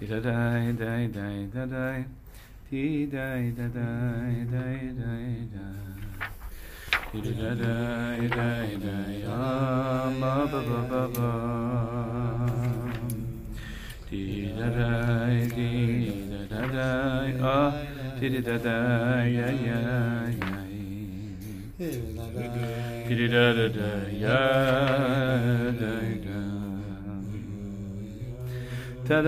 Da dai dai dai da dai. Ti dai da dai dai dai da. Ti da dai dai dai. Ah, ma ba ba ba ba. Da dai di da da dai. Ah, ti da da dai ya ya ya. Ti da da da da ya da da. Ta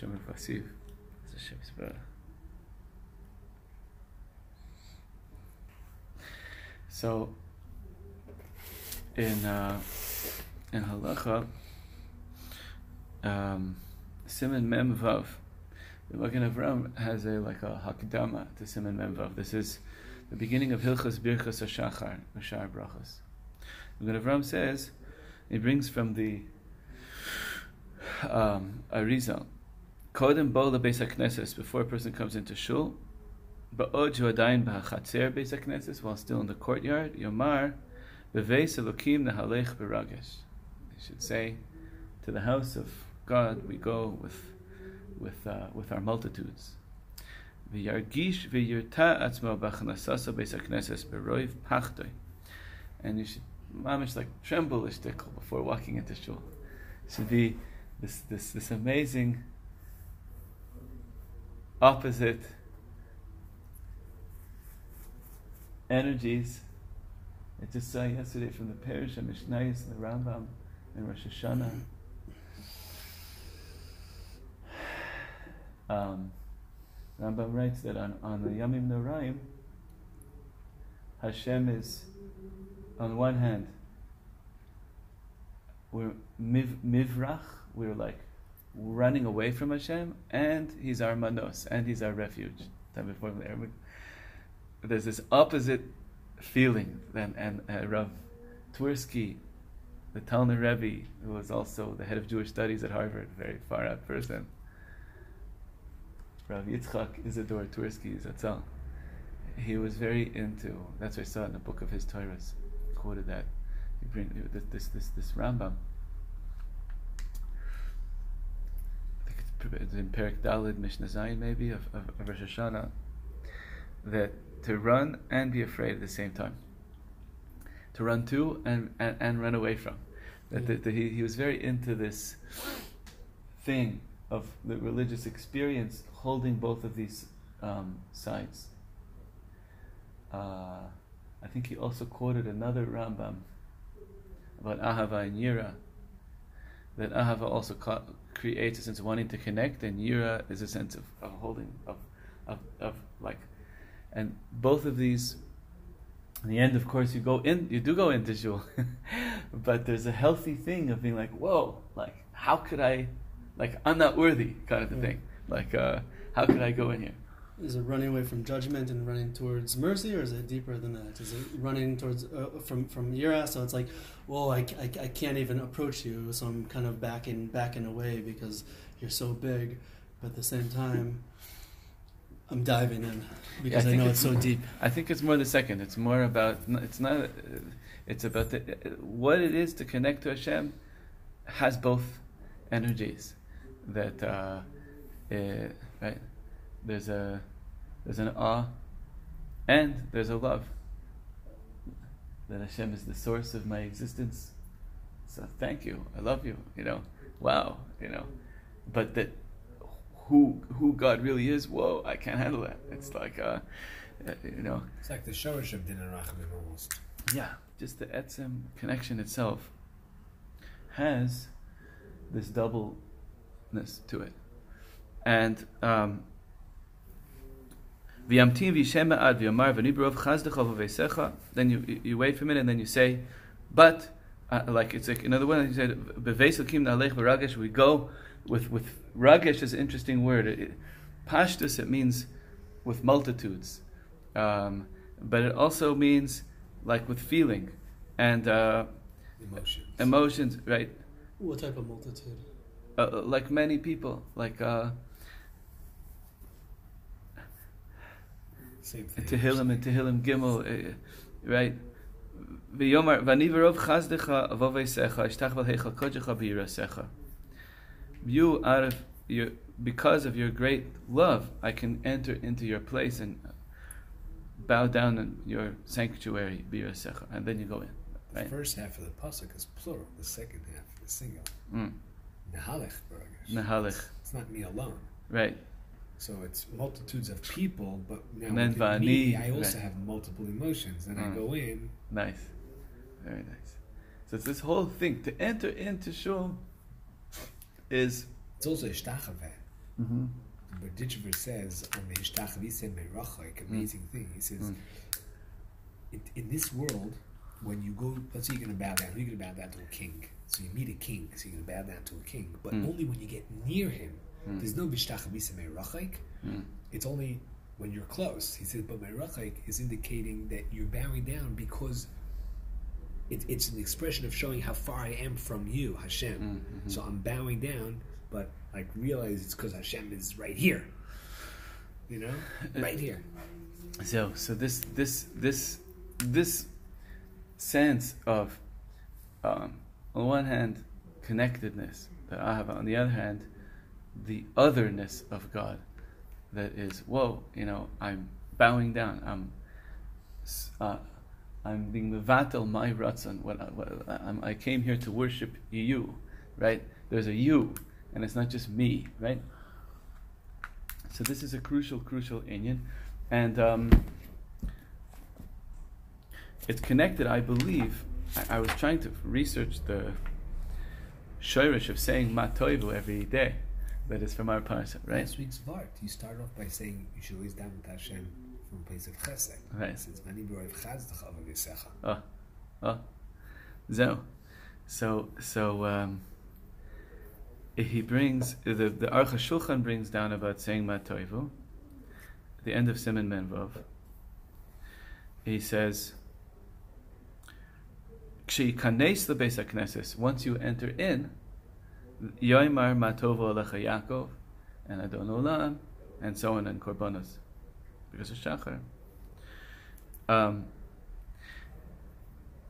Hashem. So, in uh, in halacha, um, Simon Mem Vav, the Magen Avram has a like a hakdama to Simon Mem Vav. This is the beginning of Hilchas Birchas Hashachar, Bashar Brachas. Magen Avram says, he brings from the um, Arizal, Kodem Bo Beis HaKnesses, before a person comes into Shul, Ba'od Adayin B'Hachatzer Beis HaKnesses, while still in the courtyard, Yomar, Beveis Elokim Nehalech B'Ragesh. They should say, to the house of God we go with with uh, with our multitudes. V'yargish v'yirta atzmo b'chnasasa Beis HaKnesses b'roiv pachtoi. And you should, mamish like tremble a shtickle before walking into Shul. Should be this this this amazing opposite energies. I just saw yesterday from the Parish and Mishnayos and the Rambam and Rosh Hashanah. Um, Rambam writes that on, on the Yamim Noraim, Hashem is, on one hand, we're miv, mivrach, we're like running away from Hashem, and He's our manos, and He's our refuge. There's this opposite feeling, and, and uh, Rav Twersky, the Talner Rebbe, who was also the head of Jewish studies at Harvard, very far out person. Rav Yitzchak Isidore Twersky Zatzal. He was very into. That's what I saw in the book of his Torahs. Quoted that. He bring this this this, this Rambam. I think in Perik Dalid Mishnah Zayin maybe of, of, of Rosh Hashanah. That to run and be afraid at the same time. To run to and, and, and run away from. That, that, that he, he was very into this thing of the religious experience holding both of these um, sides. Uh, I think he also quoted another Rambam about Ahava and Yira, that Ahava also ca- creates a sense of wanting to connect, and yira is a sense of, of holding, of, of, of like, and both of these. In the end, of course, you go in, you do go into shul, but there's a healthy thing of being like, whoa, like how could I, like I'm not worthy, kind of a thing. Like, uh, how could I go in here? Is it running away from judgment and running towards mercy, or is it deeper than that? Is it running towards uh, from from yira? So it's like, well, I, I, I can't even approach you, so I'm kind of backing backing away because you're so big. But at the same time, I'm diving in because Yeah, I I, know it's it's- so deep. I think it's more the second. It's more about. It's not. It's about the, what it is to connect to Hashem. Has both energies, that uh, uh, right. There's a there's an awe, and there's a love. That Hashem is the source of my existence. So thank you. I love you. You know. Wow. You know. But that who who God really is. Whoa! I can't handle that. It's like uh, you know. It's like the shorish of din and rachamim almost. Yeah, just the etzem connection itself has this doubleness to it, and um, Then you, you you wait for a minute, and then you say, but uh, like it's like another one. You said beveis kim nalech v'ragesh. We go with with ragesh is an interesting word. It, it, pashtus it means with multitudes, um, but it also means like with feeling and uh, Emotions. emotions, right? What type of multitude? Uh, like many people, like Same thing. Tehillim and Tehillim Gimel, uh, right? V'yomar v'niverov chazdecha avoveisecha ishtach val heichal kodecha b'yirasecha. You out of your because of your great love, I can enter into your place and bow down in your sanctuary b'yirasecha, and then you go in, The first half of the pasuk is plural. The second half is singular. Mm. Nahalech baragesh. Nahalich, It's not me alone. right? So it's multitudes of people, but now then within me, I also have multiple emotions, and I Mm. go in. Nice. Very nice. So it's this whole thing. To enter into shul is It's also ishtachave. mm-hmm. Berditchever says on the ishtachave, he said merachik, amazing thing. He says, Mm. in, in this world, when you go, let's say you're going to bow down, you're going to bow down to a king. So you meet a king, so you're going to bow down to a king. But Mm. only when you get near him, Mm. there's no vishtachavisa merachik. Mm. It's only when you're close. He said, but merachik is indicating that you're bowing down because it, it's an expression of showing how far I am from you, Hashem. Mm, mhm. So I'm bowing down, but I realize it's because Hashem is right here. You know, right here. So so this this this this sense of um, on one hand connectedness that I have, on the other hand, the otherness of God that is whoa, you know, I'm bowing down. I'm uh, I'm being mevatel my ratzon. What, I- what I'm, I came here to worship you, right? There's a you, and it's not just me, right? So this is a crucial, crucial inyan, and um, it's connected. I believe. I, I was trying to research the shirish of saying matoivu every day. That is from our parsha, right? Last week's Vart, you start off by saying you should always daven to Hashem from a place of chesed. Right. Says, "Vani b'roiv chazdecha v'visecha." Oh, oh, so, so, so. Um, he brings the the Aruch Shulchan brings down about saying Matoivu. At the end of Simon Menvov, he says, "Kshikanes lebeis hakneses." Once you enter in, Yoimar Matovo Alecha Yaakov, and Adon Olam, and so on, and Korbanos, because of Shachar. Um,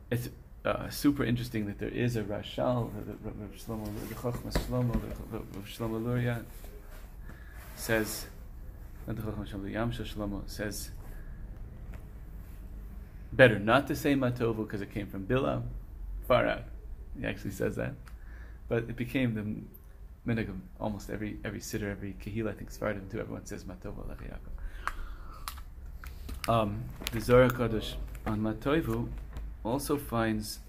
it's uh, super interesting that there is a Rashal, the, the, Shlomo, the Shlomo, Luria says, not the Shlomo, Yam Shel Shlomo says, better not to say Matovo because it came from Bilam, far out. He actually says that, but it became the minhag of almost every every sitter, every kahila. I think Sephardim too. Everyone says Matovu Alech Yaakov. Um, the Zohar Kodesh on Matoivu also finds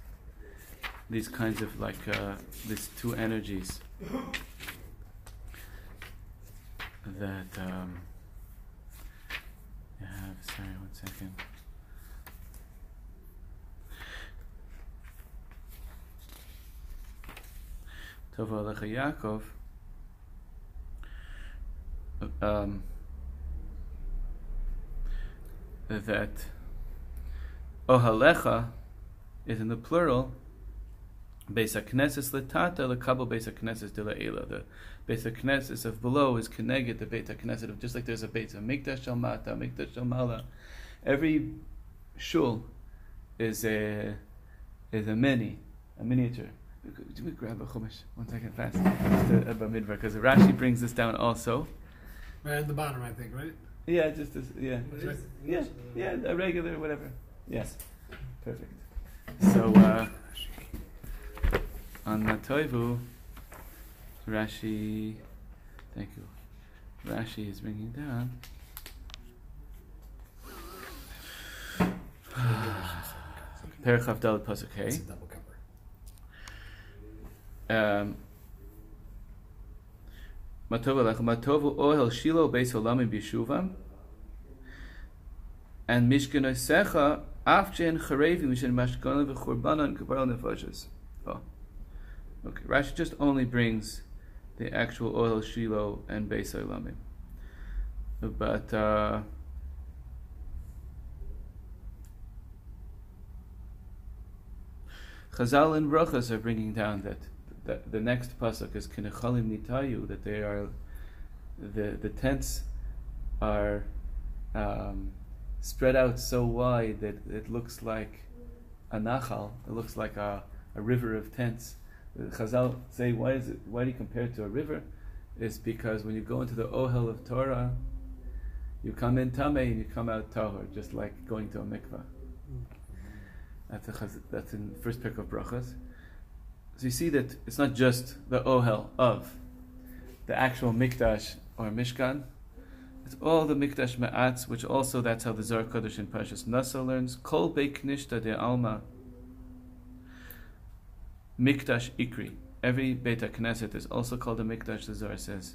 these kinds of like uh, these two energies that um, have. Sorry, one second. Tovo Alecha Yaakov. Um, that Ohalecha is in the plural. Beis Knesses letata lekabel Beis Knesses de le'ela. The Beis Knesses of below is connected the Beis Knesset of just like there's a Beis Mikdash shel mata, Mikdash shel mala. Every shul is a is a mini, a miniature. Let me grab a chumash one second fast. Just a, a because Rashi brings this down also. Right at the bottom, I think, right? Yeah, just as, yeah, is- yeah, yeah, a regular whatever. Yes, perfect. So uh, on Matoivu, Rashi, thank you. Rashi is bringing down. Perichav Dalet Pasuk It's Hey. a double cover. Um, Matovu Ohel Shilo Beis Olamim Bishuvam, and Mishkan Osecha Afchen Charevi Mishan Mashkona V'Churbanan Kabaral Nefashas. Oh, okay. Rashi just only brings the actual Ohel Shilo and Beis Olamim, but. Uh, Chazal and Brachas are bringing down that the, the next pasuk is Kinechalim Nitayu, that they are the the tents are um, spread out so wide that it looks like a nachal. It looks like a, a river of tents. Chazal say, why is it? Why do you compare it to a river? It's because when you go into the Ohel of Torah, you come in tamei and you come out tahor, just like going to a mikvah. That's, a chaz- that's in first pick of brachas. So you see that it's not just the ohel of the actual mikdash or mishkan. It's all the mikdash ma'atz, which also that's how the Zohar Kodesh in Parshas Nasa learns. Kol beik nishta de alma mikdash ikri. Every Beit Knesset is also called a mikdash. The Zohar says.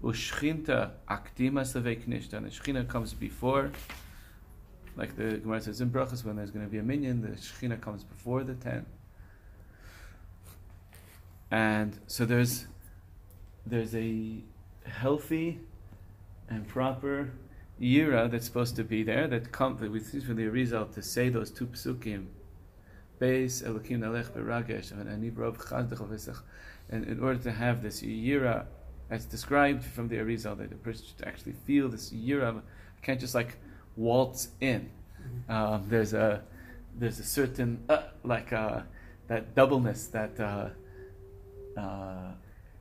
Ushchinta akdima savei knishta. And the shchina comes before like the Gemara says in Brachas, when there's going to be a minyan, the Shekhinah comes before the tent. And so there's there's a healthy and proper yira that's supposed to be there that comes that we see from the Arizal to say those two psukim, Beis Elokim Nalech Beragesh and Anibrov Chazdech and in order to have this yira as described from the Arizal, that the person should actually feel this yira, can't just like waltz in. Um, there's a there's a certain uh, like uh, that doubleness, that uh, uh,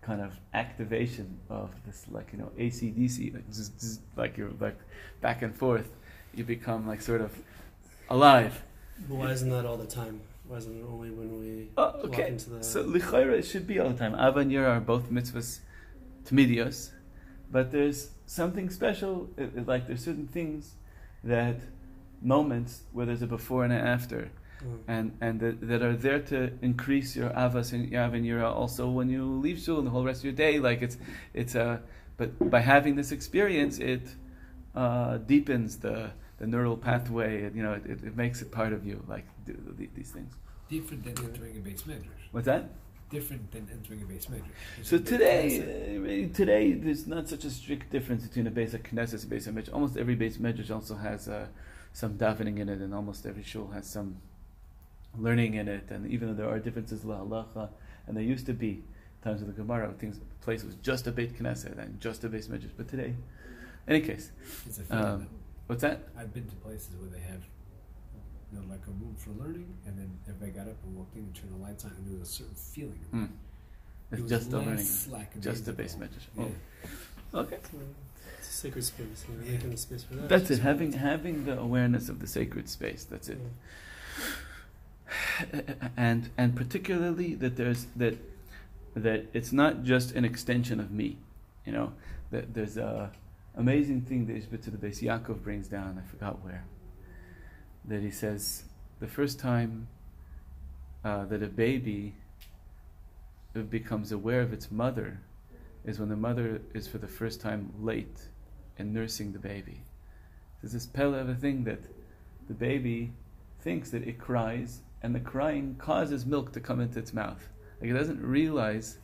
kind of activation of this like you know ACDC, like, zzz, like you're like back and forth. You become like sort of alive. But why isn't that all the time? Why isn't it only when we Oh, walk okay. into the? So lichayra it should be all the time. Ava and Yira are both mitzvahs tmidios, but there's something special. It, it- like there's certain things that moments where there's a before and an after, Mm. and and that, that are there to increase your avas and your and yira also when you leave shul and the whole rest of your day. Like it's it's a but by having this experience, it uh, deepens the the neural pathway. and, You know, it, it, it makes it part of you. Like th- th- these things. Different than entering a base medrash. What's that? Different than entering a base medrash. So today, uh, today there's not such a strict difference between a base of Knesset and a base of Midrash. Almost every base Midrash also has uh, some davening in it, and almost every shul has some learning in it. And even though there are differences la halacha, and there used to be times of the Gemara, things place was just a beit Knesset and just a base Midrash. But today, any case, It's a feeling. um, what's that? I've been to places where they have you know, like a room for learning, and then everybody got up and walked in and turned the lights on, and there was a certain feeling. It It's was just the less learning, slack just a base ago. Midrash. Yeah. Oh, okay. It's a sacred space. You know, Yeah. making the space for that. That's it. Having having the awareness of the sacred space. That's it. And and particularly that there's that that it's not just an extension of me, you know. That there's a amazing thing that Ishbit to the base Yaakov brings down. I forgot where. That he says the first time uh, that a baby becomes aware of its mother is when the mother is for the first time late in nursing the baby. There's this pele of a thing that the baby thinks that it cries, and the crying causes milk to come into its mouth. Like it doesn't realize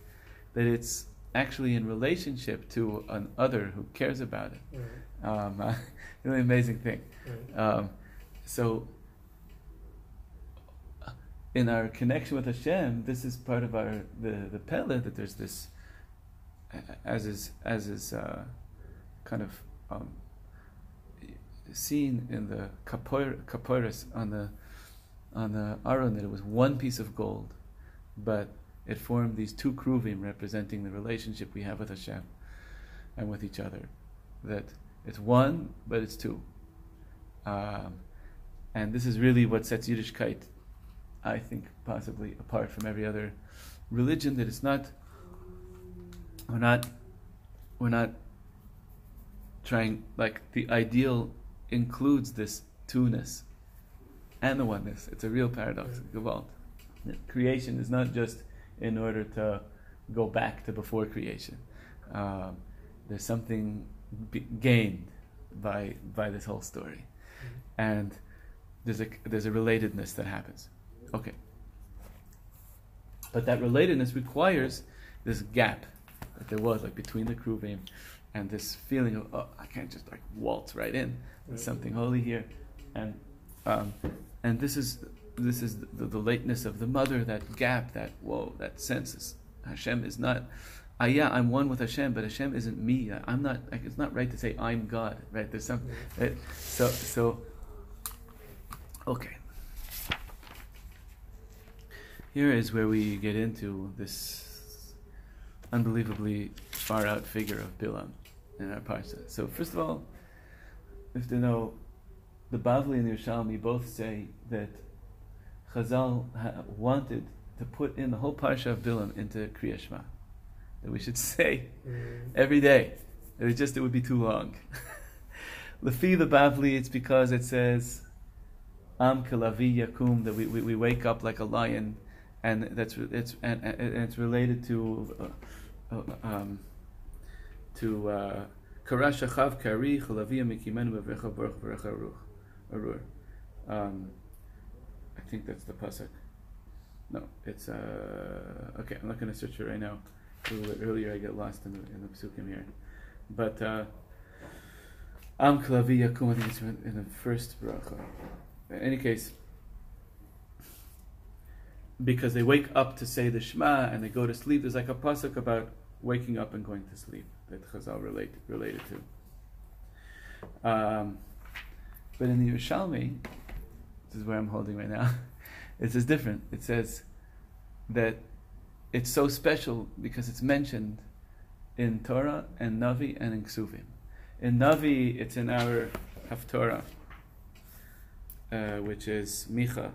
that it's actually in relationship to an other who cares about it. Right. Um, uh, really amazing thing. Right. Um, so, in our connection with Hashem, this is part of our the the pele that there's this, as is as is uh, kind of um, seen in the kapor, kaporis on the on the aron that it was one piece of gold, but it formed these two kruvim representing the relationship we have with Hashem and with each other. That it's one, but it's two. Um, and this is really what sets Yiddishkeit, I think, possibly apart from every other religion. That it's not, we're not, we're not trying, like, the ideal includes this two-ness and the oneness. It's a real paradox, Gewalt. Creation is not just in order to go back to before creation. Um, there's something be- gained by by this whole story, and there's a there's a relatedness that happens. Okay, but that relatedness requires this gap that there was like between the kruvim and this feeling of oh I can't just like waltz right in. There's something holy here, and um, and this is this is the, the lateness of the mother, that gap, that whoa, that sense is Hashem is not. Uh, yeah, I'm one with Hashem, but Hashem isn't me. I, I'm not. Like, it's not right to say I'm God. Right? There's some. Right? So so. Okay. Here is where we get into this unbelievably far out figure of Bilam in our parsha. So first of all, we have to know the Bavli and the Yerushalmi both say that Chazal wanted to put in the whole parsha of Bilam into Kriya Shema. That we should say Mm. every day. It just it would be too long. Lefi the Bavli, it's because it says Am kalavi yakum that we, we, we wake up like a lion, and that's it's and, and it's related to uh, uh, um, to uh, Karash Achav Kari Chalavia Mikimenu Bevrecha Baruch Baruch Aruch Arur. Um, I think that's the pasuk. No, it's uh, okay. I'm not going to search it right now. A little bit earlier, I get lost in the in the psukim here, but uh, Am Kalavi Yakum. I think it's in in the first bracha. In any case, because they wake up to say the Shema and they go to sleep, there's like a pasuk about waking up and going to sleep that Chazal relate, related to. Um, but in the Yerushalmi, this is where I'm holding right now, it says different. It says that it's so special because it's mentioned in Torah and Navi and in Ksuvim. In Navi, it's in our Haftorah, uh, which is Micha,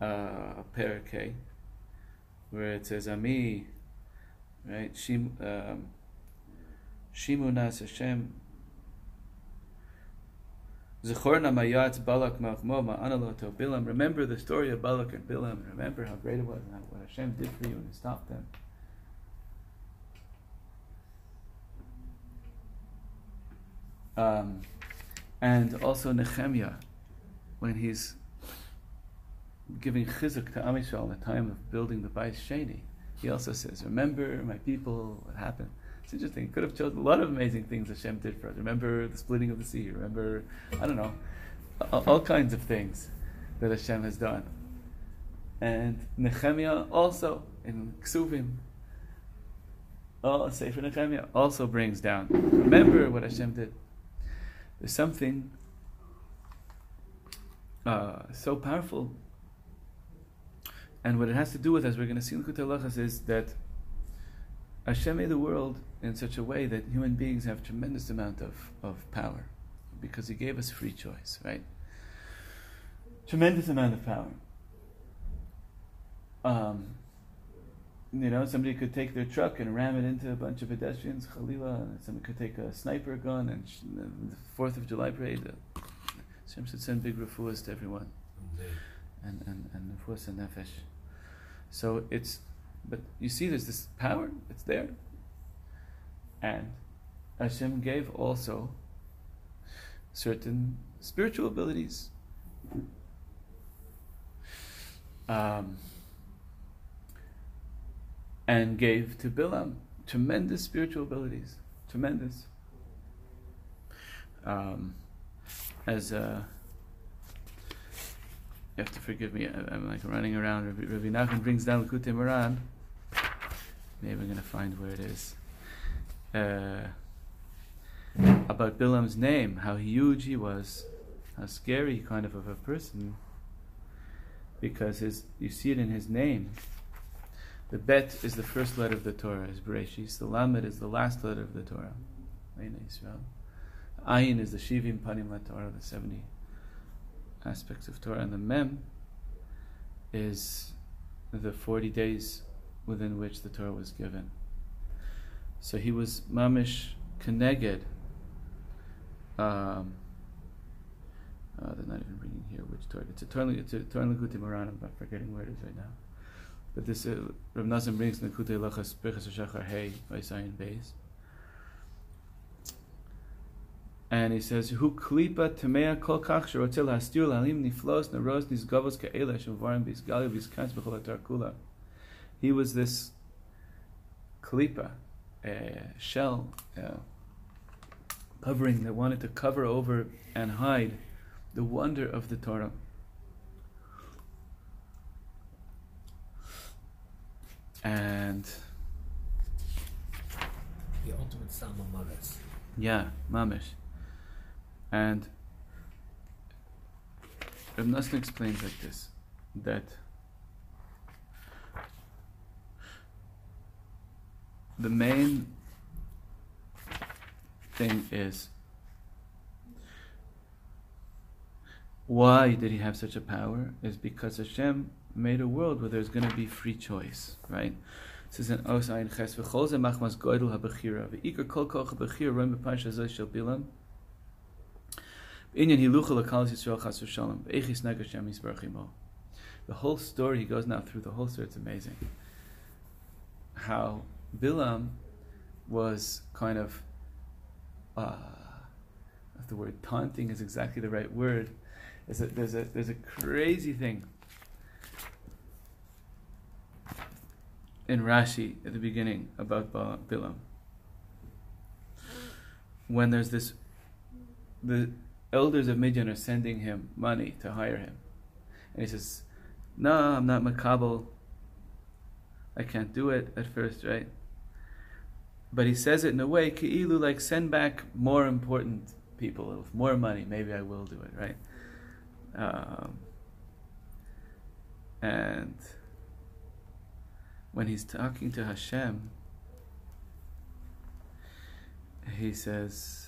uh, where it says Ami, right? Shim, um, Shimunas Hashem. Remember the story of Balak and Bilam. Remember how great it was and what Hashem did for you and He stopped them. Um, and also Nehemiah, when he's giving chizuk to Amishal in the time of building the Bais Sheni, he also says, "Remember my people, what happened." It's interesting. He could have chosen a lot of amazing things Hashem did for us. Remember the splitting of the sea. Remember, I don't know, all, kinds of things that Hashem has done. And Nehemiah also in Ksuvim. Oh, Sefer Nehemiah also brings down. Remember what Hashem did. There's something uh, so powerful and what it has to do with, as we're going to see in Likutei Halachos, is that Hashem made the world in such a way that human beings have tremendous amount of, of power because He gave us free choice, right? Tremendous amount of power. Um, you know, somebody could take their truck and ram it into a bunch of pedestrians, Khalila, and somebody could take a sniper gun and sh- the Fourth of July parade. Uh, Hashem should send big refuahs to everyone and and and nefus and nefesh. So it's, but you see, there's this power. It's there, And Hashem gave also certain spiritual abilities. Um, and gave to Bilam tremendous spiritual abilities. Tremendous. Um, as uh, you have to forgive me, I, am like running around. Rabbi, Rabbi Nachman brings down Likutei Moharan. Maybe I'm going to find where it is. Uh, about Bilam's name, how huge he was, how scary kind of of a person, because his you see it in his name. The Bet is the first letter of the Torah, is Bereshis. The Lamed is the last letter of the Torah. Ayin is the Shivim Panim Torah, the 70 aspects of Torah. And the Mem is the 40 days within which the Torah was given. So he was Mamish Keneged. Um, uh, they're not even bringing here which Torah. It's a Torah, it's a Moharan. I'm forgetting where it is right now. But this uh, Rav Nazim brings Likutei Halachos Birchas Shachar Hey by Zion Beis. And he says, "Who klipa temea kol kach sherotel hastir lalim niflos naros nisgavos ke'ela shavarim bisgali biskans b'chol kula." He was this klipa, shell, covering that wanted to cover over and hide the wonder of the Torah. And the ultimate Sama Mamas. Yeah, Mamish. And Reb Nosson explains like this that the main thing is why did he have such a power is because Hashem made a world where there's going to be free choice, right? The whole story, he goes now through the whole story, it's amazing. How Bilam was kind of, uh, the word taunting is exactly the right word. Is that there's a there's a crazy thing in Rashi at the beginning about Bilam. When there's this, the elders of Midian are sending him money to hire him. And he says, No, I'm not Makabal. I can't do it at first, right? But he says it in a way, Ki'ilu, like send back more important people with more money. Maybe I will do it, right? Um, and when he's talking to Hashem, he says,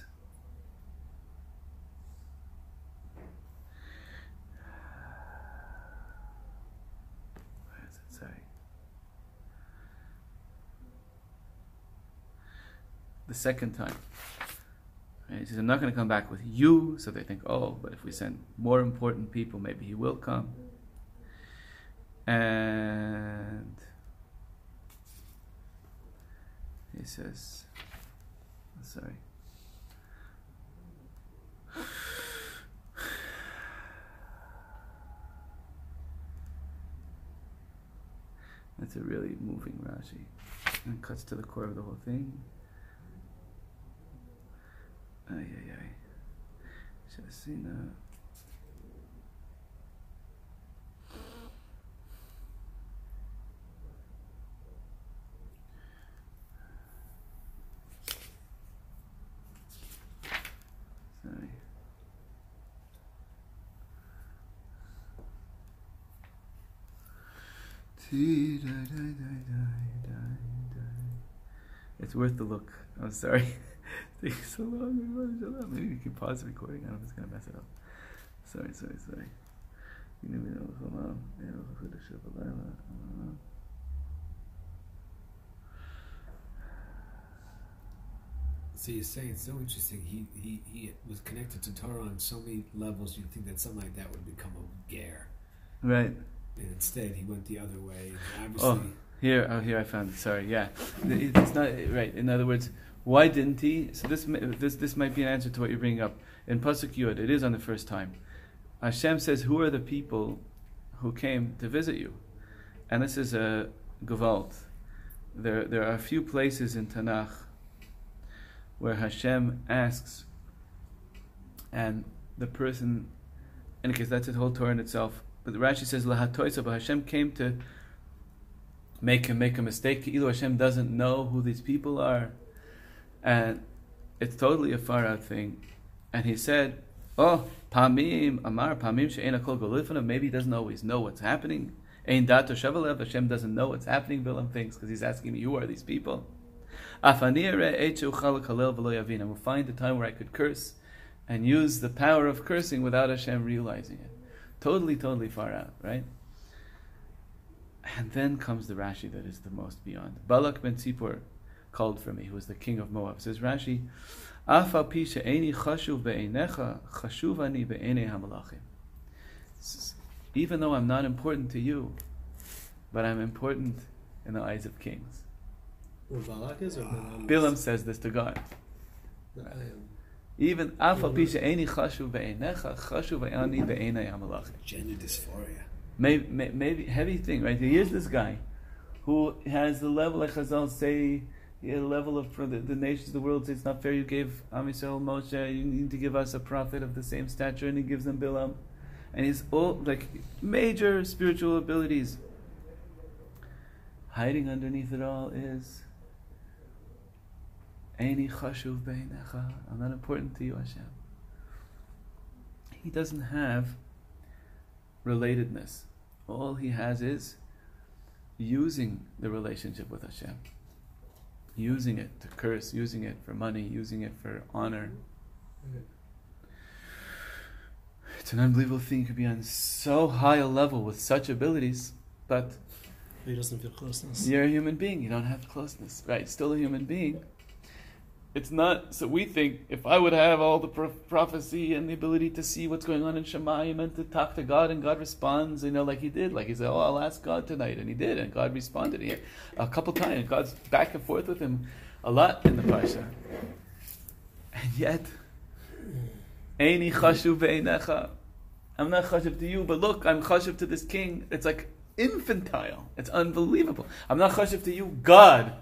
the second time. He says, I'm not going to come back with you. So they think, oh, but if we send more important people, maybe he will come. And he says, sorry. That's a really moving Rashi. And cuts to the core of the whole thing. Ay, ay, ay. Should have seen that. It's worth the look. I'm sorry. takes so long. Maybe we can pause the recording. I don't know if it's gonna mess it up. Sorry, sorry, sorry. You know, So you're saying it's so interesting. He, he he was connected to Torah on so many levels. You'd think that something like that would become a ger. Right. And instead, he went the other way. oh, here, oh, here I found it. Sorry, yeah, it's not right. In other words, Why didn't he? So this this this might be an answer to what you're bringing up in pasuk Yud. It is on the first time. Hashem says, "Who are the people who came to visit you?" And this is a gewalt. There there are a few places in Tanakh where Hashem asks, and the person, in case that's the whole Torah in itself. But the Rashi says, "Lahatoisa," but Hashem came to make him make a mistake. Either Hashem doesn't know who these people are, and it's totally a far out thing. And he said, "Oh, pamim amar pamim she'ena kol golifana." Maybe he doesn't always know what's happening. Ein dato shavalev. Hashem doesn't know what's happening. Bilam thinks because he's asking me, "Who are these people?" Will find a time where I could curse and use the power of cursing without Hashem realizing it. Totally, totally far out, right? And then comes the Rashi that is the most beyond. Balak ben Tzipor called for me, who was the king of Moab. Says Rashi, Afa pisha eni chashuv be'einecha, chashuv ani be'enei hamalachim. Even though I'm not important to you, but I'm important in the eyes of kings. Where Balak is or ah. Bilam? Bilam says this to God. I am. Even Afa pisha eni chashuv be'einecha, chashuv ani be'enei hamalachim. Gender dysphoria. Maybe, maybe heavy thing, right? Here's this guy who has the level, like Chazal say, he had a level of the, the nations of the world say it's not fair. You gave Am Yisrael Moshe. You need to give us a prophet of the same stature, and he gives them Bilam, and he's all like major spiritual abilities. Hiding underneath it all is. Eini chashuv beinecha. I'm not important to you, Hashem. He doesn't have relatedness. All he has is using the relationship with Hashem. Using it to curse, using it for money, using it for honor. It's an unbelievable thing. You could be on so high a level with such abilities, but He doesn't feel closeness. you're a human being. You don't have closeness, right? Still a human being. It's not. So we think if I would have all the pro- prophecy and the ability to see what's going on in Shemayim and to talk to God and God responds, you know, like He did, like He said, "Oh, I'll ask God tonight," and He did, and God responded he, a couple times. God's back and forth with him a lot in the parsha, and yet, Eini. I'm not chashuv to you, but look, I'm chashuv to this king. It's like infantile. It's unbelievable. I'm not chashuv to you, God,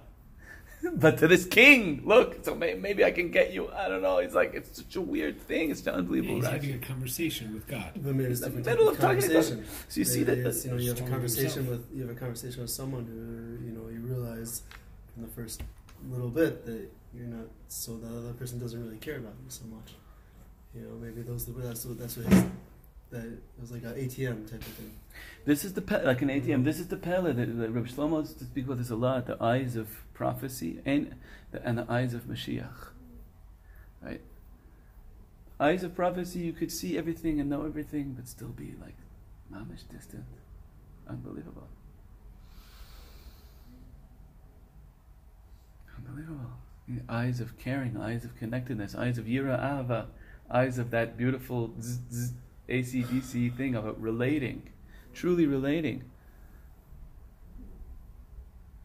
but to this king. Look, so may, maybe I can get you. I don't know. It's like it's such a weird thing. It's unbelievable. He's Rashi. having a conversation with God. But maybe it's In the middle type of talking to conversation. So you see Maybe that. you know you have a conversation himself. with you have a conversation with someone who you know you realize in the first little bit that you're not so the other person doesn't really care about you so much. You know maybe those that's what that's what it's, that it was like an ATM type of thing. This is the pe- like an ATM. Mm-hmm. This is the pella that, that Rabbi Shlomo used to speak about this a lot. The eyes of prophecy and the, and the eyes of Mashiach. Right. Eyes of prophecy, you could see everything and know everything, but still be like mamish distant. Unbelievable. Unbelievable. The eyes of caring, eyes of connectedness, eyes of yira ava, eyes of that beautiful zzz, zzz, ACDC thing of relating, truly relating.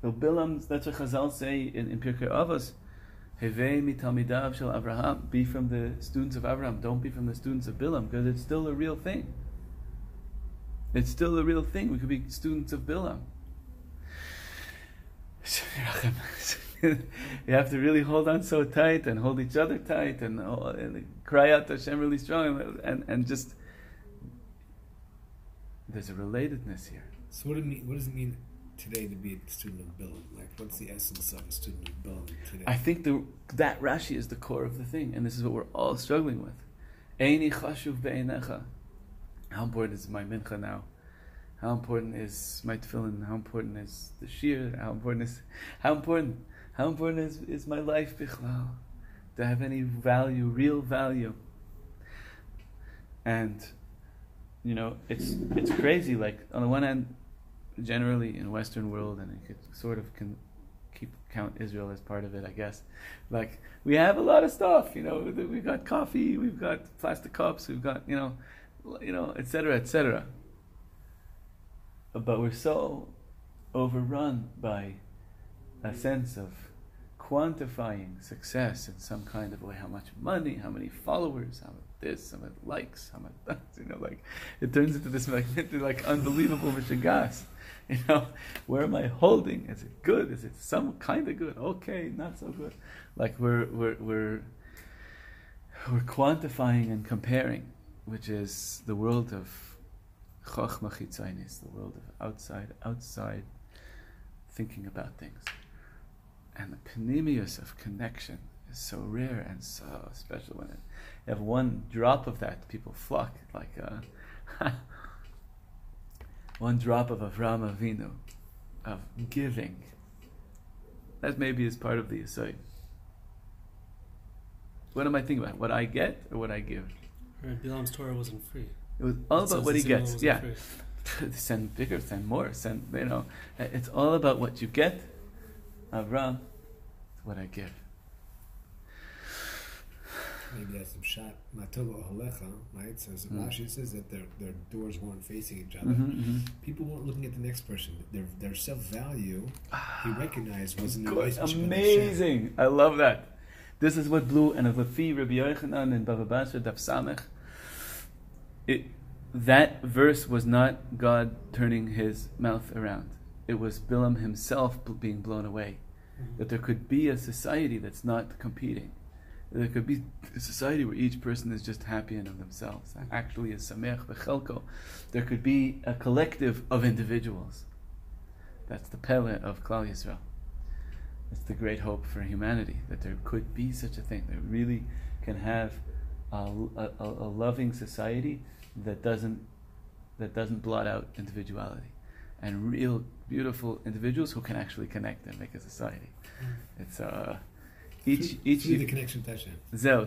So Bilam, that's what Chazal say in, in Pirkei Avos, Hevei mitamidav shel Abraham, be from the students of Abraham, don't be from the students of Bilam, because it's still a real thing. It's still a real thing. We could be students of Bilam. you have to really hold on so tight and hold each other tight and, and cry out to Hashem really strong and, and, and just there's a relatedness here. So what, do it mean, what does it mean today to be a student of Bilam? Like, what's the essence of a student of Bilam today? I think the, that Rashi is the core of the thing, and this is what we're all struggling with. Eini chashuv be'einecha. How important is my mincha now? How important is my tefillin? How important is the shir? How important is how important how important is, is my life bichlal? To have any value, real value. And you know, it's it's crazy. Like on the one hand, generally in Western world, and you could sort of can keep count Israel as part of it, I guess. Like we have a lot of stuff, you know. We've got coffee, we've got plastic cups, we've got you know, you know, etc., etc. But we're so overrun by a sense of quantifying success in some kind of way. How much money, how many followers, how this, how much likes, how much. You know, like it turns into this like, like unbelievable mishigas. You know, where am I holding? Is it good? Is it some kind of good? Okay, not so good. Like we're we're we're we're quantifying and comparing, which is the world of chokhmah chitzainis, the world of outside outside thinking about things. And the panemius of connection is so rare and so special when it, you have one drop of that, people flock like uh, one drop of Avram Avinu of giving. That maybe is part of the Yisai. What am I thinking about? What I get or what I give? Right, Bilam's Torah wasn't free. It was all about what he gets. Yeah. send bigger, send more, send you know. It's all about what you get. Avram, what I give. Maybe that's some shot. Matovu Ohalecha, right? So, so Mm. Rashi says that their, their doors weren't facing each other. Mhm, mhm. People weren't looking at the next person. Their, their self value, he recognized, was in the relationship. Amazing. I love that. This is what blew, and Lefi Rabbi Yochanan and Bava Basra Daf Samech. It, that verse was not God turning his mouth around. It was Bilam himself being blown away. That there could be a society that's not competing. There could be a society where each person is just happy in of themselves. Actually, is samech v'chelko. There could be a collective of individuals. That's the pele of Klal Yisrael. That's the great hope for humanity that there could be such a thing. That really can have a, a, a a loving society that doesn't that doesn't blot out individuality, and real beautiful individuals who can actually connect and make a society. It's uh, each Through- each through the connection to Hashem.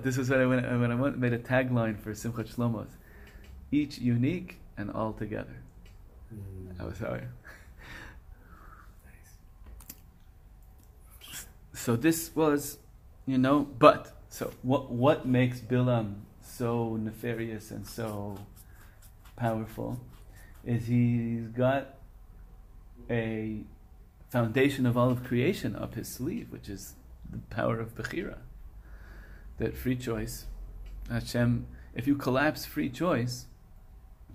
This is what I when, I- when I went, made a tagline for Simchat Shlomos. Each unique and all together. Mm, I was sorry. nice. So this was, you know, but so what what makes Bilam so nefarious and so powerful is he's got a foundation of all of creation up his sleeve, which is the power of Bechira. That free choice, Hashem, if you collapse free choice,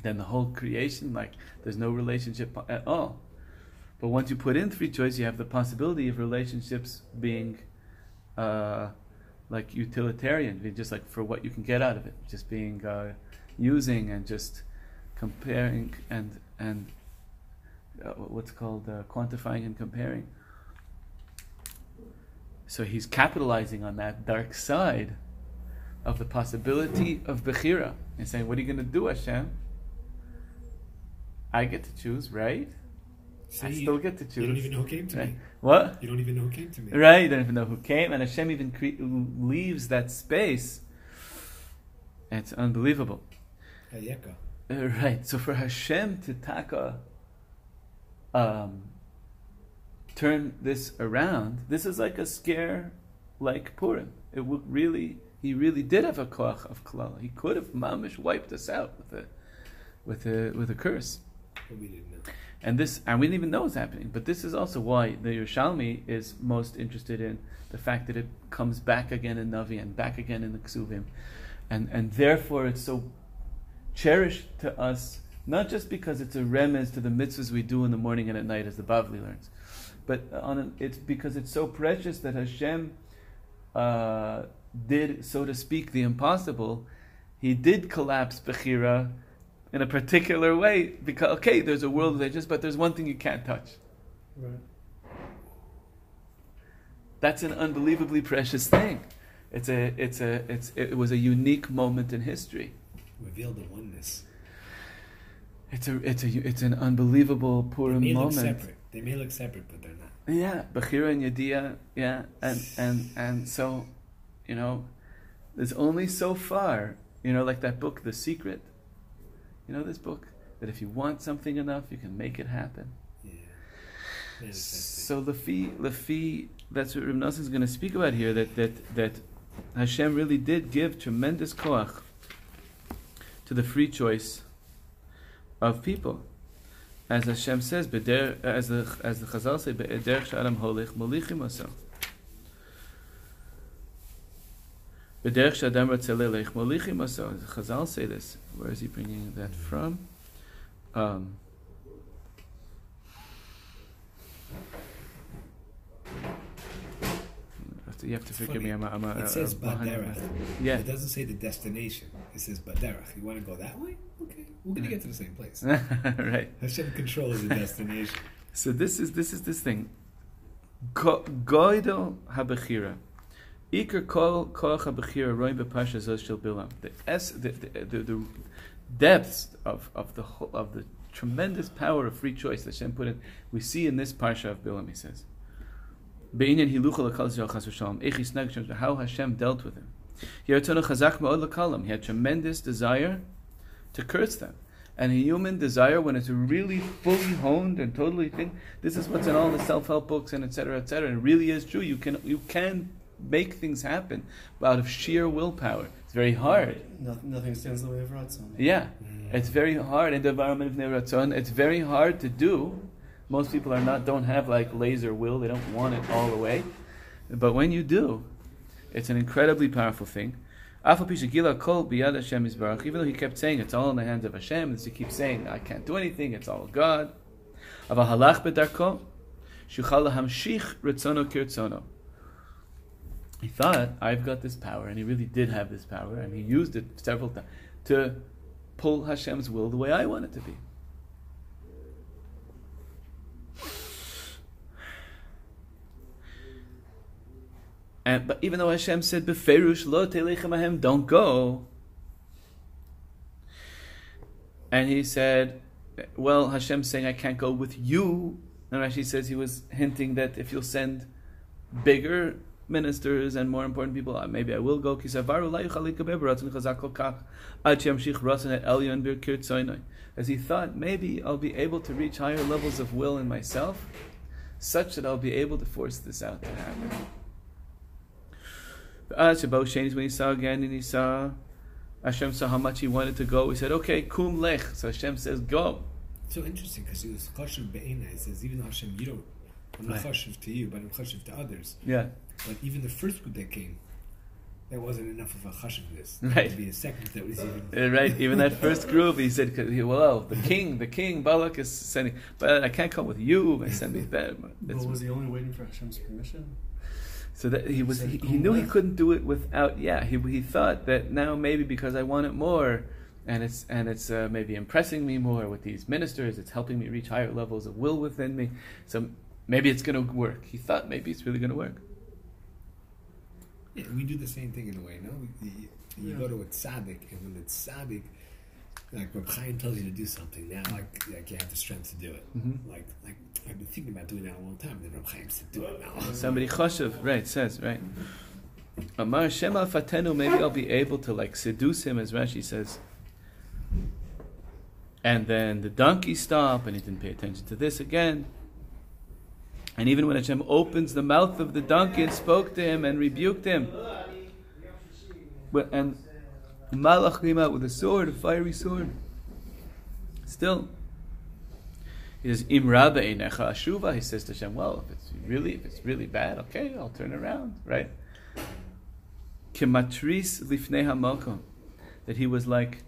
then the whole creation, like, there's no relationship at all. But once you put in free choice, you have the possibility of relationships being uh, like utilitarian, just like for what you can get out of it, just being uh, using and just comparing and and uh, what's called uh, quantifying and comparing. So he's capitalizing on that dark side of the possibility of Bechira and saying, What are you going to do, Hashem? I get to choose, right? I still get to You choose. don't even know who came to right? me. What? You don't even know who came to me. Right? You don't even know who came, and Hashem even cre- leaves that space. It's unbelievable. Hayeka. Uh, Right. So for Hashem to taka, um, turn this around, this is like a scare, like Purim. It would really, he really did have a koach of klal. He could have mamish wiped us out with a, with a, with a curse. But we didn't know. And this, and we didn't even know it's happening. But this is also why the Yerushalmi is most interested in the fact that it comes back again in Navi and back again in the Ksuvim, and and therefore it's so cherished to us, not just because it's a remez to the mitzvahs we do in the morning and at night, as the Bavli learns, but on an, it's because it's so precious that Hashem uh, did, so to speak, the impossible. He did collapse Bechira in a particular way because okay, there's a world of ages, but there's one thing you can't touch. Right. That's an unbelievably precious thing. It's a, it's a, it's, it was a unique moment in history. Revealed the oneness. It's a, it's a, it's an unbelievable They Purim may look moment. separate. They may look separate, but they're not. Yeah, Bechira and Yediyah, yeah, and and and so, you know, there's only so far, you know, like that book, The Secret. You know this book that if you want something enough, you can make it happen. Yeah. So Lefi, Lefi, that's what Rav is going to speak about here. That that that Hashem really did give tremendous koach to the free choice of people, as Hashem says, as the as the Chazal say, "Be'eder sh'adam holich malichim asam." B'der sh'adam ratzeleich molichim aso. The Chazal say this. Where is he bringing that from? Um, you have to It's forgive funny. me. I'm a, I'm a, It says a- Baderach. Yeah. It doesn't say the destination. It says Baderach. You want to go that way? Okay. We're going to get to the same place. right. Hashem controls the destination. So this is this is this thing. Go- Goidel habechira. Iker kol koach habechira roim bepasha zos shel bilam. The es the, the, the, the depths of, of the whole, of the tremendous power of free choice that Hashem put in. We see in this parsha of Bilam. He says. Be'inyan hilucha l'kal zeh chas v'shalom. Eich yisnag How Hashem dealt with him. He had chazak ma'od l'kalam. He had tremendous desire to curse them. And a human desire, when it's really fully honed and totally thing, this is what's in all the self-help books and etc. etc. And it really is true. You can you can make things happen out of sheer willpower. It's very hard. No, nothing stands in the way of Ratzon. Yeah, it's very hard in the environment of Neratzon. It's very hard to do. Most people are not don't have like laser will. They don't want it all the way. But when you do, it's an incredibly powerful thing. Even though he kept saying it's all in the hands of Hashem, as he keeps saying, I can't do anything, it's all God. He thought, I've got this power, and he really did have this power, and he used it several times to pull Hashem's will the way I want it to be. And, but even though Hashem said, "Beferush lo telechem ahem," don't go, and he said, "Well, Hashem's saying I can't go with you," and Rashi says he was hinting that if you'll send bigger ministers and more important people, uh, maybe I will go. As he thought, maybe I'll be able to reach higher levels of will in myself, such that I'll be able to force this out to happen. As about Shane's when he saw again and he saw Hashem saw how much he wanted to go, he said, Okay, kum lech. So Hashem says, Go. So interesting because it was chashuv be'ena. It says even though Hashem, you don't, I'm not Right. chashuv to you, but I'm chashuv to others. Yeah. But even the first group that came, that wasn't enough of a chashuvness. Right. To be a second that was even. Uh, right, even that first group, he said, he- "Well, the king, the king, Balak is sending, but I can't come with you. I send me that." But That's- was he only waiting for Hashem's permission? So that he was, he, he knew he couldn't do it without. Yeah, he he thought that now maybe because I want it more, and it's and it's uh, maybe impressing me more with these ministers. It's helping me reach higher levels of will within me. So maybe it's going to work. He thought maybe it's really going to work. Yeah, we do the same thing in a way, no? You, you- you Yeah. go to a tzaddik, and when the tzaddik, like Reb Chaim tells you to do something, now like, like you have the strength to do it. Mhm. Like like I've been thinking about doing that a long time. Then Reb Chaim said, "Do it now." Somebody choshev, right? Says right. Amar Shema Fatenu. Maybe I'll be able to like seduce him, as Rashi says. And then the donkey stop, and he didn't pay attention to this again. And even when Hashem opens the mouth of the donkey and spoke to him and rebuked him, but, and Malach came out with a sword, a fiery sword. Still, he says, "Im rabba einecha ashuva." He says to Hashem, "Well, if it's really, if it's really bad, okay, I'll turn around." Right? Kematris lifnei hamalkom, that he was like,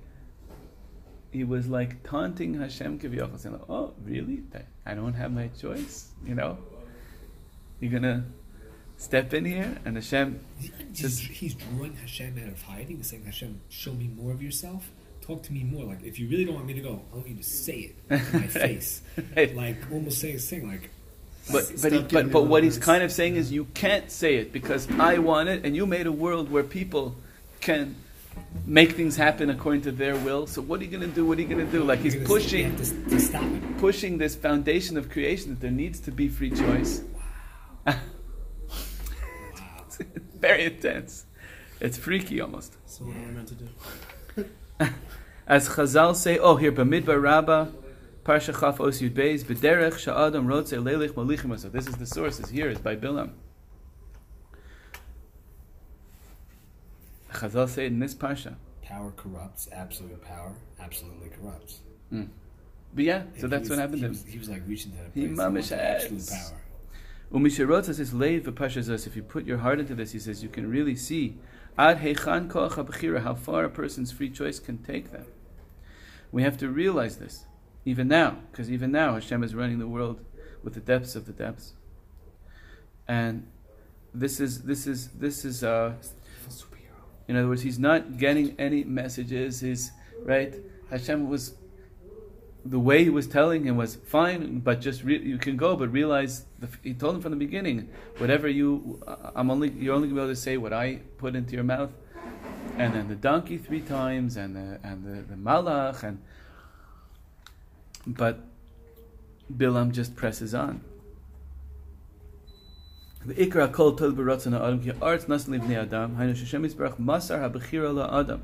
he was like taunting Hashem kivyochel, saying, "Oh, really? I don't have my choice. You know, you're gonna step in here." And Hashem, He's, Just- he's drawing Hashem out of hiding. He's saying, "Hashem, show me more of yourself. Talk to me more. Like if you really don't want me to go, I want you to say it to my face. Right. Like almost say a thing like." But but, he, but but what he's kind of saying is you can't say it because I want it, and you made a world where people can make things happen according to their will. So what are you going to do? What are you going to do? Like he's You're gonna say- you pushing to, to stop pushing this foundation of creation that there needs to be free choice. Wow. Very intense. It's freaky almost. So what am I meant to do? As Chazal say, oh here Bamidbar Rabbah, Parsha Chaf Os Yud Beis, B'derech Sha'adam Rotze Lelich Malichim So this is the source. Is here. Is by Bilam. Chazal say in this parsha. Power corrupts. Absolute power absolutely corrupts. Mm. But yeah, so And that's he what happened he to him. was, he was like reaching to that He place. mamish absolute has. Power. Umishirotza says, Leiv v'pashazos, if you put your heart into this, he says, you can really see Ad heichan koach how far a person's free choice can take them. We have to realize this, even now, because even now Hashem is running the world with the depths of the depths. And this is this is this is uh, in other words, he's not getting any messages. He's right. Hashem was the way he was telling him was fine, but just re- you can go, but realize the, he told him from the beginning, whatever you, uh, I'm only you're only to be able to say what I put into your mouth, and then the donkey three times, and the and the, the malach, and but Bilam just presses on. The ikra kol tol beratzon adam ki arts nasan livnei adam masar habechira la adam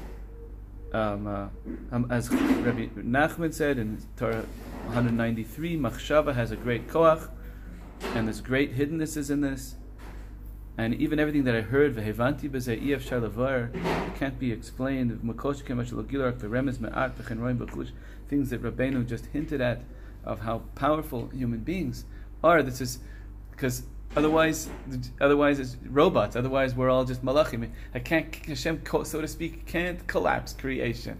um, uh, um, as Rabbi Nachman said in Torah 193, Machshava has a great koach, and there's great hiddenness is in this. And even everything that I heard, Vehevanti b'zeh ef shalavar, can't be explained. Things that Rabbeinu just hinted at of how powerful human beings are. This is because otherwise, otherwise it's robots. Otherwise, we're all just malachim. I can't Hashem, so to speak, can't collapse creation,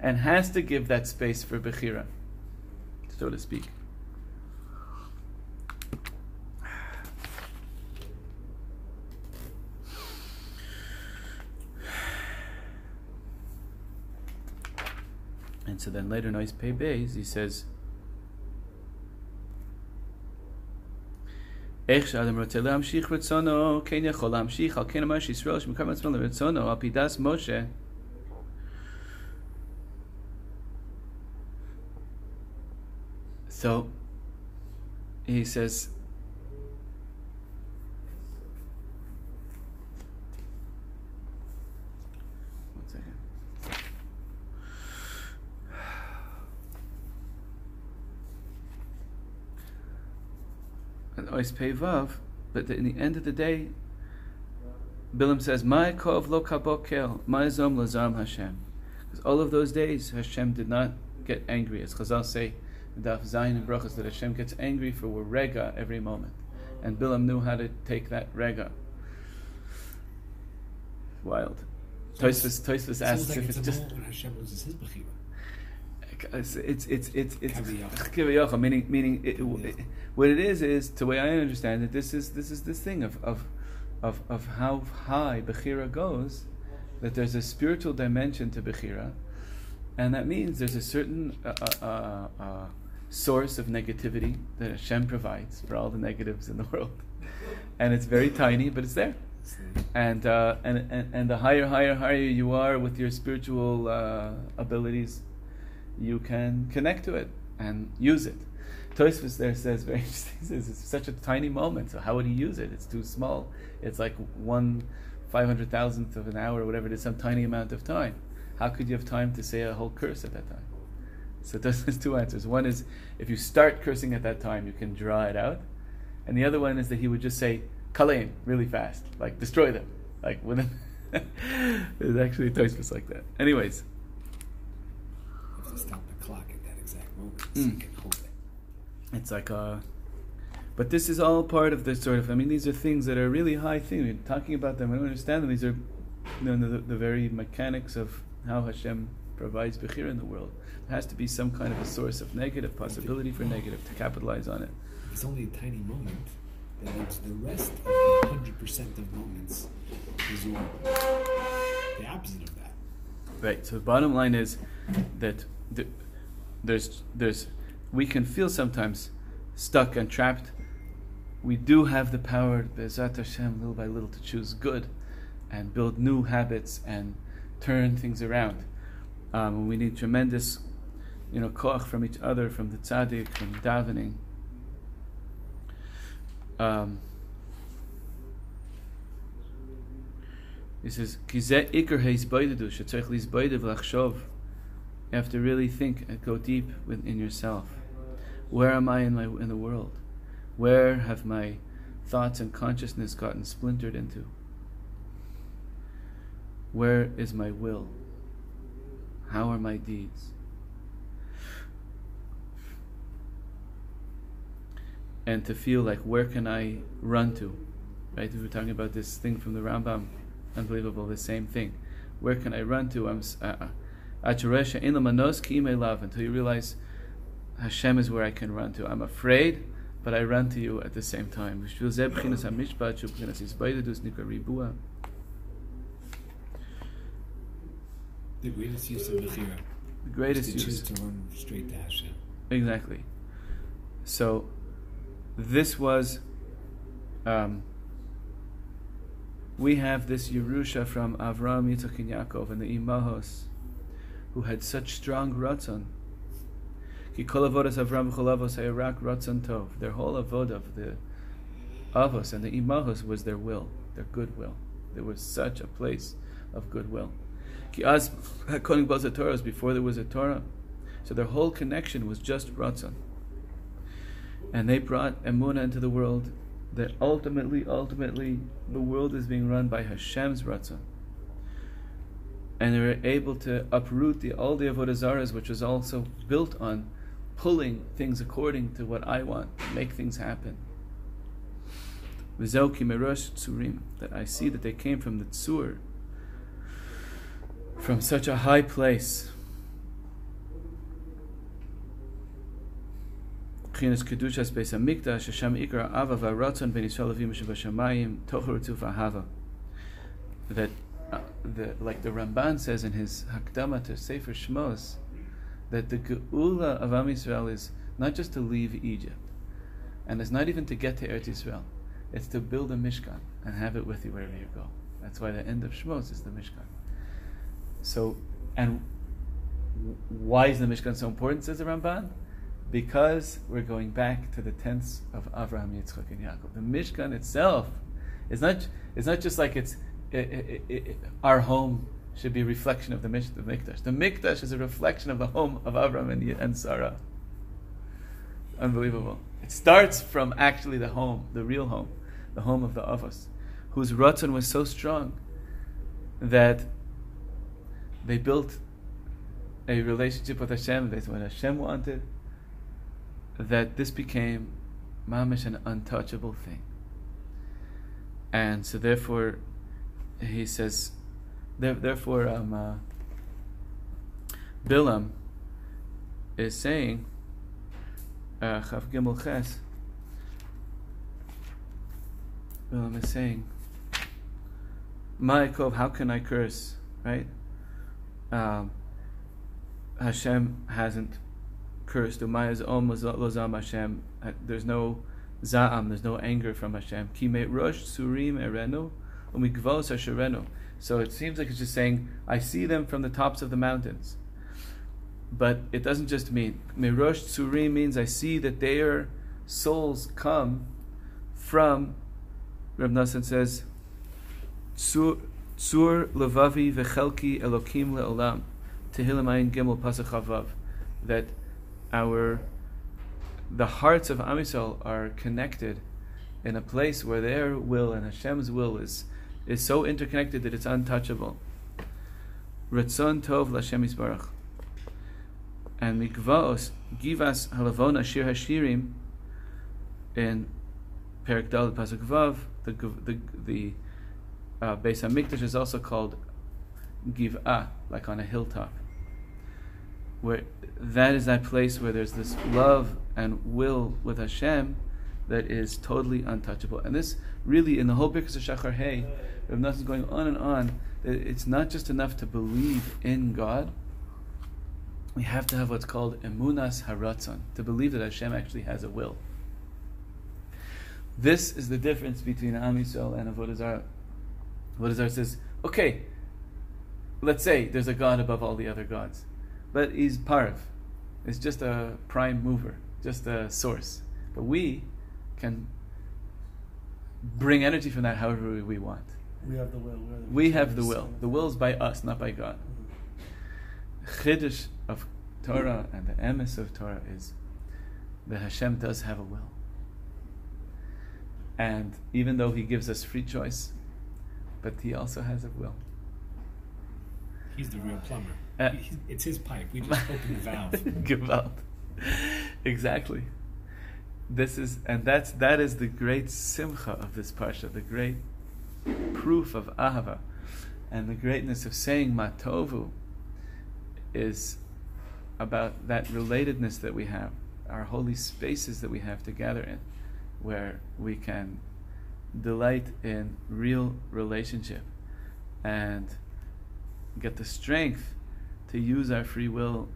and has to give that space for bechira so to speak. And so then later, nice pay bays, he says, איך שאדם רוצה להמשיך רצונו, כן יכול להמשיך, על כן אמר שישראל שמקרב עצמו לרצונו, על פי דס משה, So he says, one second. And always pay vav, but in the end of the day, Bilam says, "My kov lo kabokel, my zom lazam Hashem." Because all of those days, Hashem did not get angry, as Chazal say Daf Zayin and Brachas that Hashem gets angry for a rega every moment. And Bilam knew how to take that rega. Wild. Tosfos Tosfos asks like if it's, it's just Hashem loses his. It's it's it's it's, it's Kaviyach. Kaviyach, meaning meaning it, it, what it is is the way I understand it. This is this is this thing of of of, of how high Bechira goes, that there's a spiritual dimension to Bechira, and that means there's a certain uh, uh, uh, uh, source of negativity that Hashem provides for all the negatives in the world, and it's very tiny, but it's there. And, uh, and, and and the higher, higher, higher you are with your spiritual uh, abilities, you can connect to it and use it. Tosfos there says very interesting. says It's such a tiny moment. So how would he use it? It's too small. It's like one five hundred thousandth of an hour, or whatever it is, some tiny amount of time. How could you have time to say a whole curse at that time? So there's two answers. One is if you start cursing at that time, you can draw it out, and the other one is that he would just say "kaleim" really fast, like destroy them, like within. There's actually Tosfos like that. Anyways, to stop the clock at that exact moment so you Mm. can hold it. it's like uh but this is all part of the sort of i mean these are things that are really high things we're talking about them I don't understand them these are you know, the, the very mechanics of how hashem provides bechir in the world there has to be some kind of a source of negative possibility for negative to capitalize on it It's only a tiny moment. That means the rest of the hundred percent of moments is all the opposite of that. right so the bottom line is that the, there's there's we can feel sometimes stuck and trapped we do have the power Be'ezat Hashem little by little to choose good and build new habits and turn things around. Um, we need tremendous, you know, koach from each other, from the tzaddik, from davening. Um, he says, "Ki ze ikar heisbaidedu shetzarich lisbaidev lachshov You have to really think and go deep within yourself. Where am I in my in the world? Where have my thoughts and consciousness gotten splintered into? Where is my will? How are my deeds? And to feel like where can I run to? Right? We were talking about this thing from the Rambam, unbelievable, the same thing. Where can I run to? I'm uh, until you realize Hashem is where I can run to. I'm afraid, but I run to you at the same time. The greatest use of Bechira. The greatest to use. to run straight to Hashem. Exactly. So, this was. Um, we have this Yerusha from Avram, Yitzchak, and Yaakov, and the Imahos, who had such strong ratzon. Their whole avodah of the avos and the Imahos was their will, their goodwill. There was such a place of goodwill. Before there was a Torah. So their whole connection was just ratzon. And they brought Emunah into the world that ultimately, ultimately, the world is being run by Hashem's ratzon. And they were able to uproot the all the avodah which was also built on pulling things according to what I want, make things happen. That I see that they came from the tsur, from such a high place. That, the, like the Ramban says in his Hakdama to Sefer Shmos, that the geula of Am Yisrael is not just to leave Egypt, and it's not even to get to Eretz Yisrael. It's to build a Mishkan and have it with you wherever you go. That's why the end of Shmos is the Mishkan. So, and why is the Mishkan so important, says the Ramban? Because we're going back to the tents of Avraham, Yitzchak, and Yaakov. The Mishkan itself is not, it's not just like it's it, it, our home should be a reflection of the, Mish, the Mikdash. The Mikdash is a reflection of the home of Avraham and, and Sarah. Unbelievable. It starts from actually the home, the real home, the home of the Avos, whose Ratzon was so strong that they built a relationship with Hashem. That's what Hashem wanted. That this became mamish an untouchable thing. And so, therefore, he says, therefore, um, uh, Bilam is saying, uh, Chaf Gimel Ches, Bilam is saying, Ma'ikov, how can I curse? Right? Um, Hashem hasn't cursed. Umayaz om lozam Hashem. There's no za'am, there's no anger from Hashem. Ki rosh surim erenu umikvos asherenu. So it seems like it's just saying, I see them from the tops of the mountains. But it doesn't just mean Mirosh Tsurim means I see that their souls come from Reb Nassan says Tsur Levavi Vechelki Elokim Leolam Tehillim Ayin Gimel Pasach Havav that our the hearts of Am Yisrael are connected in a place where their will and Hashem's will is is so interconnected that it's untouchable. Ratzon Tov Lashem Yisbarach. And Mikvaos Givas Halavona Shir Hashirim in Perik Dal Pasuk Vav, the the the uh, Beis Hamikdash is also called Giv'ah, like on a hilltop. Where that is that place where there's this love and will with Hashem that is totally untouchable. And this really, in the whole Birkas of Shachar Hey, Rav Nassan going on and on, it's not just enough to believe in God. We have to have what's called emunas haratzon, to believe that Hashem actually has a will. This is the difference between Am Yisrael and Avodah Zarah. Avodah Zarah says, okay, let's say there's a God above all the other gods, but he's parv. It's just a prime mover, just a source. But we can bring energy from that however we want. We have the will. We have the will. The will is by us, not by God. chiddush of Torah and the emes of Torah is that Hashem does have a will. And even though He gives us free choice, but He also has a will. He's the real plumber. Uh, it's his pipe. We just open the valve. Gewalt. exactly. This is and that's that is the great simcha of this parsha, the great proof of ahava, and the greatness of saying matovu is about that relatedness that we have, our holy spaces that we have to gather in, where we can delight in real relationship and get the strength to use our free will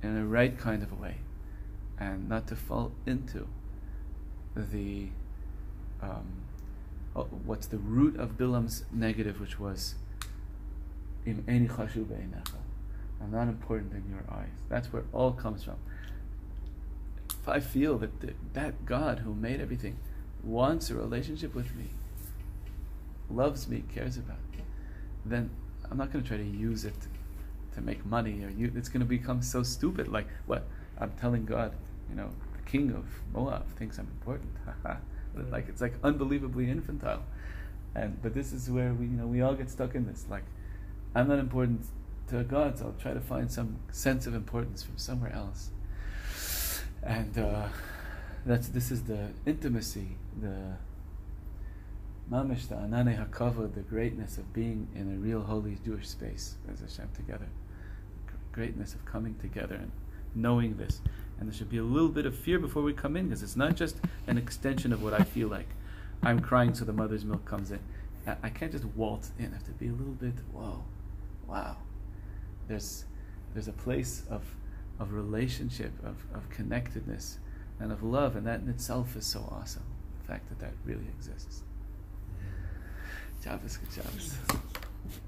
in a right kind of a way and not to fall into the um, oh, what's the root of Bilam's negative, which was im eni be'einecha. I'm not important in your eyes. That's where all comes from. If I feel that the, that God who made everything wants a relationship with me, loves me, cares about me, then I'm not going to try to use it to make money or you, it's going to become so stupid. Like what I'm telling God, you know, the king of Moab thinks I'm important. Like it's like unbelievably infantile. And but this is where we you know we all get stuck in this. Like I'm not important to God, so I'll try to find some sense of importance from somewhere else. And uh, that's this is the intimacy, the mamish, the anane hakavod, the greatness of being in a real holy Jewish space as Hashem together. Greatness of coming together and knowing this. And there should be a little bit of fear before we come in because it's not just an extension of what I feel like. I'm crying so the mother's milk comes in. I, can't just waltz in. I have to be a little bit, whoa, wow. There's, there's a place of, of relationship, of, of connectedness, and of love, and that in itself is so awesome. The fact that that really exists. Mm-hmm. Shabbos, good Shabbos.